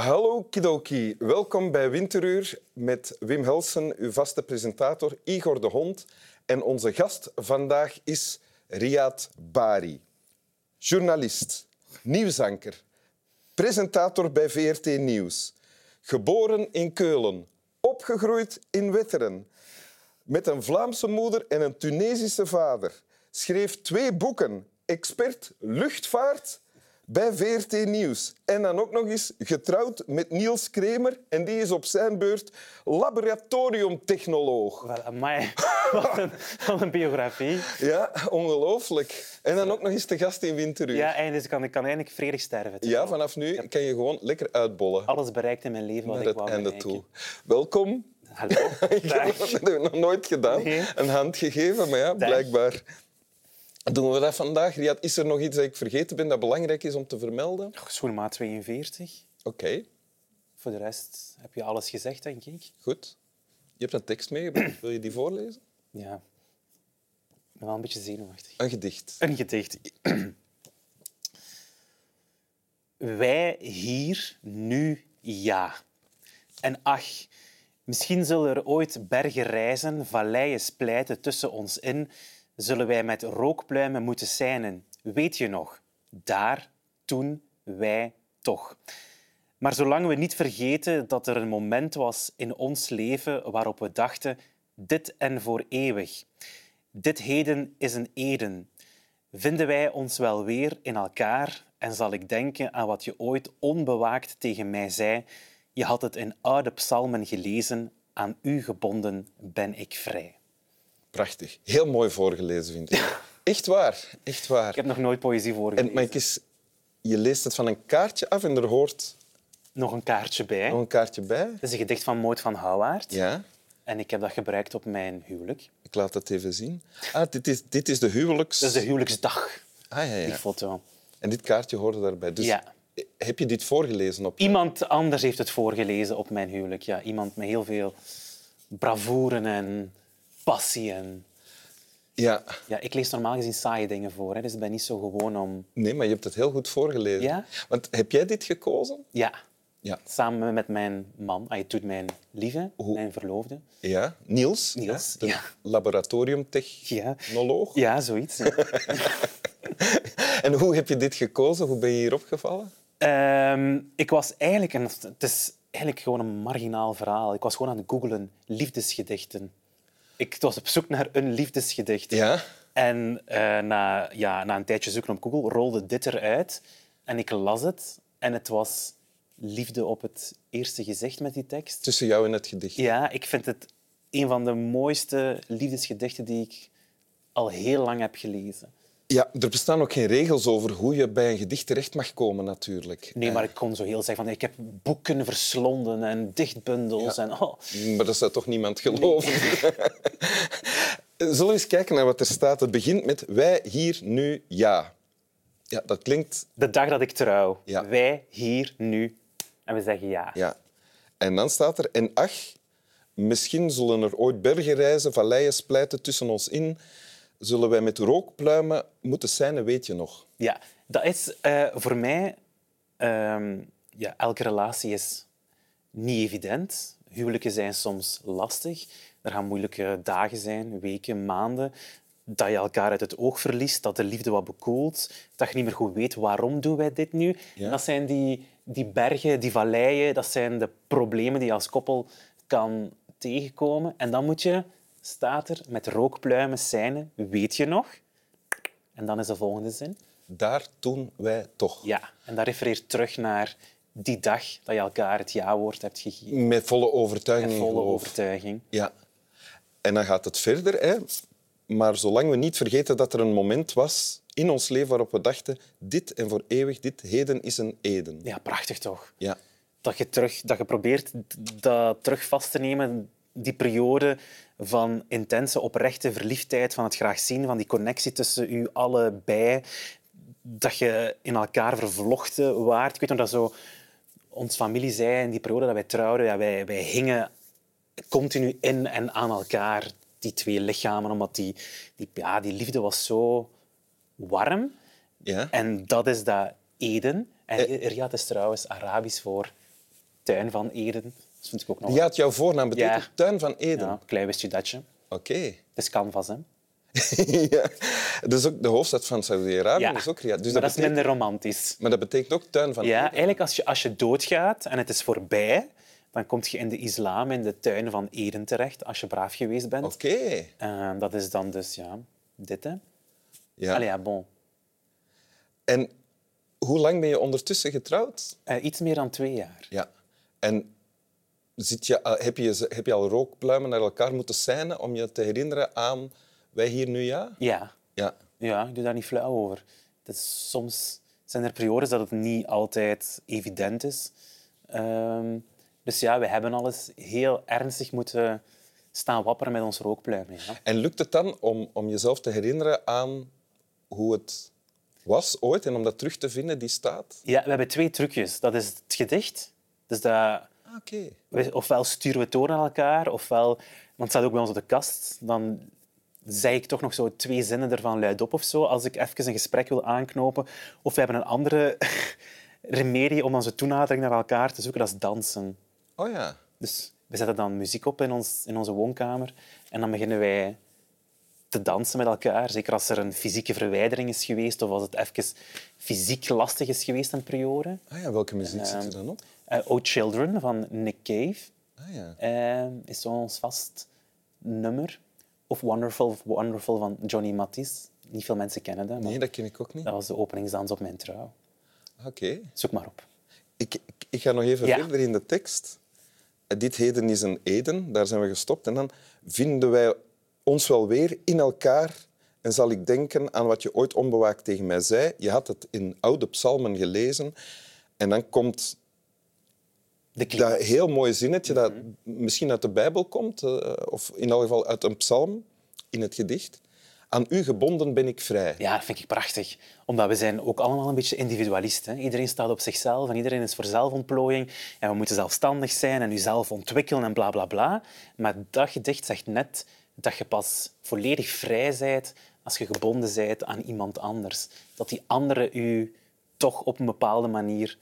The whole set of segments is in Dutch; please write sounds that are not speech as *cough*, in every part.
Hallo Kidoki, welkom bij Winteruur met Wim Helsen, uw vaste presentator, Igor de Hond. En onze gast vandaag is Riyad Bari. Journalist, nieuwsanker, presentator bij VRT Nieuws. Geboren in Keulen, opgegroeid in Wetteren. Met een Vlaamse moeder en een Tunesische vader. Schreef twee boeken, expert luchtvaart bij VRT Nieuws. En dan ook nog eens getrouwd met Niels Kremer. En die is op zijn beurt laboratoriumtechnoloog. Wel. *laughs* Wat een, wat een biografie. Ja, ongelooflijk. En dan ook nog eens de gast in Winteruur. Ja, en dus ik kan, ik kan eigenlijk vredig sterven. Ja, vanaf nu kan je gewoon lekker uitbollen. Alles bereikt in mijn leven wat Naar ik het wou einde toe. Welkom. Hallo. *laughs* Ik heb dat nog nooit gedaan. Nee. Een hand gegeven, maar ja, Dag. blijkbaar doen we dat vandaag. Riyad, is er nog iets dat ik vergeten ben dat belangrijk is om te vermelden? Schoenmaat 42. Oké, Voor de rest heb je alles gezegd, denk ik. goed. Je hebt een tekst meegebracht. Wil je die voorlezen? Ja. Ik ben wel een beetje zenuwachtig. Een gedicht. Een gedicht. Wij hier, nu, ja. En ach, misschien zullen er ooit bergen rijzen, valleien splijten tussen ons in, zullen wij met rookpluimen moeten seinen. Weet je nog? Daar, toen, wij, toch. Maar zolang we niet vergeten dat er een moment was in ons leven waarop we dachten, dit en voor eeuwig. Dit heden is een Eden. Vinden wij ons wel weer in elkaar en zal ik denken aan wat je ooit onbewaakt tegen mij zei. Je had het in oude psalmen gelezen, aan u gebonden ben ik vrij. Prachtig. Heel mooi voorgelezen, vind ik. Echt waar. Echt waar. Ik heb nog nooit poëzie voorgelezen. En, maar ik is, je leest het van een kaartje af en er hoort Nog een kaartje bij. nog een kaartje bij. Het is een gedicht van Moot van Houwaard. Ja, En ik heb dat gebruikt op mijn huwelijk. ik laat het even zien. Ah, dit is, dit is de huwelijks... Dat is de huwelijksdag, Ah, ja, die ja. foto. En dit kaartje hoorde daarbij. Dus Ja. heb je dit voorgelezen op... Iemand anders heeft het voorgelezen op mijn huwelijk. Ja, iemand met heel veel bravoure en passie. En... Ja. Ja, ik lees normaal gezien saaie dingen voor, hè, dus ik ben niet zo gewoon om... Nee, maar je hebt het heel goed voorgelezen. Ja? Want heb jij dit gekozen? Ja, Ja. samen met mijn man, ah, je doet mijn lieve, Hoe- mijn verloofde. Ja. Niels. Niels, hè, de ja. laboratoriumtechnoloog. Ja, zoiets. ja. *laughs* En hoe heb je dit gekozen? Hoe ben je hier opgevallen? Ehm, ik was eigenlijk... Een, het is eigenlijk gewoon een marginaal verhaal. Ik was gewoon aan het googlen liefdesgedichten. Ik was op zoek naar een liefdesgedicht. Ja. En eh, na, ja, na een tijdje zoeken op Google rolde dit eruit. En ik las het. En het was liefde op het eerste gezicht met die tekst. Tussen jou en het gedicht. Ja, ik vind het een van de mooiste liefdesgedichten die ik al heel lang heb gelezen. Ja, er bestaan ook geen regels over hoe je bij een gedicht terecht mag komen, natuurlijk. Nee, maar ik kon zo heel zeggen van ik heb boeken verslonden en dichtbundels. En, oh, Maar dat zou toch niemand geloven? *laughs* Zullen we eens kijken naar wat er staat? Het begint met wij hier nu ja. Ja, dat klinkt... de dag dat ik trouw. Ja. Wij hier nu. En we zeggen ja. Ja. En dan staat er... En ach, misschien zullen er ooit bergen rijzen, valleien splijten tussen ons in. Zullen wij met rookpluimen moeten zijn, weet je nog. Ja, dat is eh, voor mij... ehm, ja, elke relatie is niet evident. Huwelijken zijn soms lastig. Er gaan moeilijke dagen zijn, weken, maanden. Dat je elkaar uit het oog verliest, dat de liefde wat bekoelt, dat je niet meer goed weet waarom doen wij dit nu. Ja. Dat zijn die, die bergen, die valleien, dat zijn de problemen die je als koppel kan tegenkomen. En dan moet je, staat er, met rookpluimen seinen, weet je nog? En dan is de volgende zin. Daar doen wij toch. Ja, en dat refereert terug naar die dag dat je elkaar het ja-woord hebt gegeven. Met volle overtuiging. Met volle overtuiging. Ja. En dan gaat het verder. Hè. Maar zolang we niet vergeten dat er een moment was in ons leven waarop we dachten dit en voor eeuwig, dit heden is een Eden. Ja, prachtig toch? Ja. Dat je, terug, dat je probeert dat terug vast te nemen, die periode van intense, oprechte verliefdheid, van het graag zien, van die connectie tussen u allebei. Dat je in elkaar vervlochten waart. Ik weet nog dat zo ons familie zei in die periode dat wij trouwden, ja, wij, wij hingen continu in en aan elkaar, die twee lichamen, omdat die, die, ja, die liefde was zo warm. Ja. En dat is dat Eden. En Riyadh is trouwens Arabisch voor tuin van Eden. Dat vind ik ook nog. Ja, het jouw voornaam betekent Ja. Tuin van Eden. Ja, klein wist je datje. Oké. Het is canvas, hè? *laughs* ja. Dat is ook de hoofdstad van Saudi-Arabië. Ja. Dat is ook Riyadh. Dus maar dat dat is minder romantisch. maar dat betekent ook Tuin van Ja, Eden. eigenlijk als je, als je doodgaat en het is voorbij, dan kom je in de islam, in de tuin van Eden terecht, als je braaf geweest bent. Oké. Eh, dat is dan dus, ja, dit, hè. Ja. Allee, ja, bon. En hoe lang ben je ondertussen getrouwd? Eh, iets meer dan twee jaar. Ja. En zit je, al- heb, je, heb je al rookpluimen naar elkaar moeten seinen om je te herinneren aan wij hier nu ja? Ja. Ja. Ja, ik doe daar niet flauw over. Is, soms zijn er periodes dat het niet altijd evident is. Ehm, dus ja, we hebben alles heel ernstig moeten staan wapperen met ons rookpluimen. Ja. En lukt het dan om, om jezelf te herinneren aan hoe het was ooit en om dat terug te vinden, die staat? ja, we hebben twee trucjes. Dat is het gedicht. Dus dat, Oké. we- ofwel sturen we het door naar elkaar, ofwel... Want het staat ook bij ons op de kast. Dan zeg ik toch nog zo twee zinnen ervan luidop of zo, als ik even een gesprek wil aanknopen. Of we hebben een andere *laughs* remedie om onze toenadering naar elkaar te zoeken, dat is dansen. Oh ja. Dus we zetten dan muziek op in, ons, in onze woonkamer en dan beginnen wij te dansen met elkaar. Zeker als er een fysieke verwijdering is geweest of als het even fysiek lastig is geweest een periode. Ah ja, welke muziek zit er Ehm, dan op? Eh, oh Children van Nick Cave Ah ja. eh, is ons vast nummer. Of Wonderful, Wonderful van Johnny Mattis. Niet veel mensen kennen dat, Nee, dat ken ik ook niet. dat was de openingsdans op mijn trouw. Oké. Zoek maar op. Ik, ik, ik ga nog even Ja. verder in de tekst. Eh, Dit heden is een Eden, daar zijn we gestopt. En dan vinden wij ons wel weer in elkaar. En zal ik denken aan wat je ooit onbewaakt tegen mij zei. Je had het in oude psalmen gelezen. En dan komt dat heel mooi zinnetje dat misschien uit de Bijbel komt. eh, Of in elk geval uit een psalm in het gedicht. Aan u gebonden ben ik vrij. Ja, dat vind ik prachtig. Omdat we zijn ook allemaal een beetje individualisten. Iedereen staat op zichzelf en iedereen is voor zelfontplooiing. En we moeten zelfstandig zijn en jezelf ontwikkelen en bla bla bla. Maar dat gedicht zegt net dat je pas volledig vrij bent als je gebonden bent aan iemand anders. Dat die andere u toch op een bepaalde manier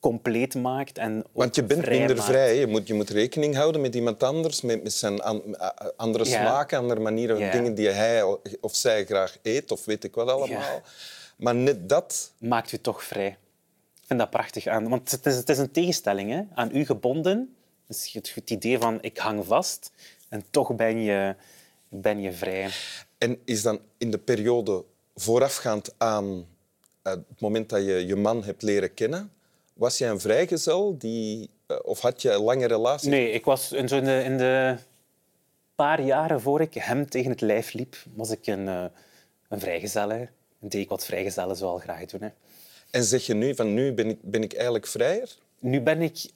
compleet maakt en Want je bent vrij minder maakt. vrij. Je moet, je moet rekening houden met iemand anders, met, met zijn an- andere Ja. smaken, andere manieren, Ja. dingen die hij of zij graag eet, of weet ik wat allemaal. Maar net dat... maakt u toch vrij. Ik vind dat prachtig aan. Want het is, het is een tegenstelling. Hè? Aan u gebonden. Dus het, het idee van ik hang vast en toch ben je, ben je vrij. En is dan in de periode voorafgaand aan eh, het moment dat je je man hebt leren kennen, was jij een vrijgezel die, eh, of had je een lange relatie? Nee, ik was in, zo in, de, in de paar jaren voor ik hem tegen het lijf liep, was ik een, eh, een. En deed ik wat vrijgezellen zoal graag doen. Hè. En zeg je nu van nu ben ik, ben ik eigenlijk vrijer? Nu ben ik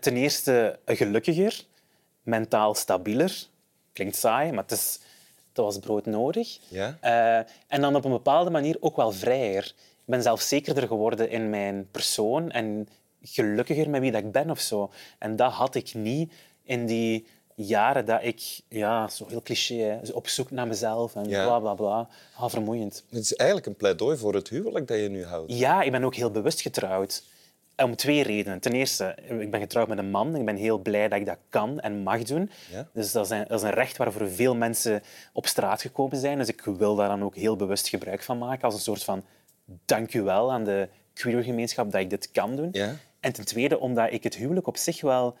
ten eerste gelukkiger, mentaal stabieler. Klinkt saai, maar het, is, het was broodnodig. Ja. Eh, en dan op een bepaalde manier ook wel vrijer. Ik ben zelfzekerder geworden in mijn persoon en gelukkiger met wie dat ik ben of zo. En dat had ik niet in die jaren dat ik, ja, zo heel cliché, hè, op zoek naar mezelf en Ja. bla bla bla. Ah, vermoeiend. Het is eigenlijk een pleidooi voor het huwelijk dat je nu houdt. Ja, ik ben ook heel bewust getrouwd. Om twee redenen. Ten eerste, ik ben getrouwd met een man. Ik ben heel blij dat ik dat kan en mag doen. Ja. Dus dat is, een, dat is een recht waarvoor veel mensen op straat gekomen zijn. Dus ik wil daar dan ook heel bewust gebruik van maken. Als een soort van dank u wel aan de queergemeenschap dat ik dit kan doen. Ja. En ten tweede, omdat ik het huwelijk op zich wel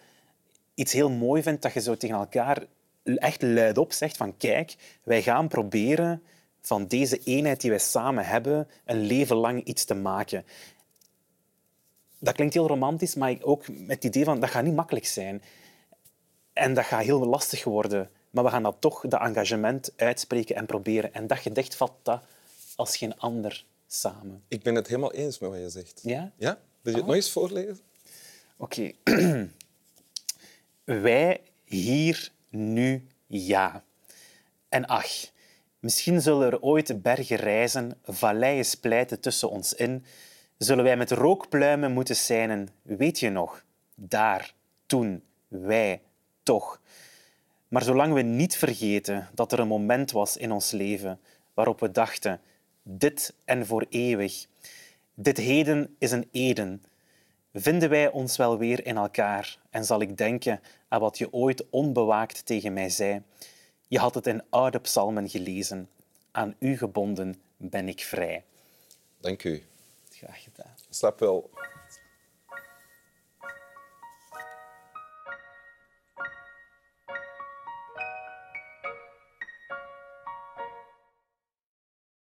iets heel mooi vind dat je zo tegen elkaar echt luidop zegt van kijk, wij gaan proberen van deze eenheid die wij samen hebben een leven lang iets te maken. Dat klinkt heel romantisch, maar ook met het idee van dat gaat niet makkelijk zijn. En dat gaat heel lastig worden. Maar we gaan dat toch, dat engagement, uitspreken en proberen. En dat gedicht vat dat als geen ander samen. Ik ben het helemaal eens met wat je zegt. Ja? Ja? Wil je het nog eens voorlezen? Oké. *clears throat* Wij hier nu ja. En ach, misschien zullen er ooit bergen rijzen, valleien splijten tussen ons in. Zullen wij met rookpluimen moeten seinen, weet je nog? Daar, toen, wij, toch. Maar zolang we niet vergeten dat er een moment was in ons leven waarop we dachten, dit en voor eeuwig. Dit heden is een Eden. vinden wij ons wel weer in elkaar en zal ik denken aan wat je ooit onbewaakt tegen mij zei. Je had het in oude psalmen gelezen. Aan u gebonden ben ik vrij. Dank u graag gedaan. Slap wel.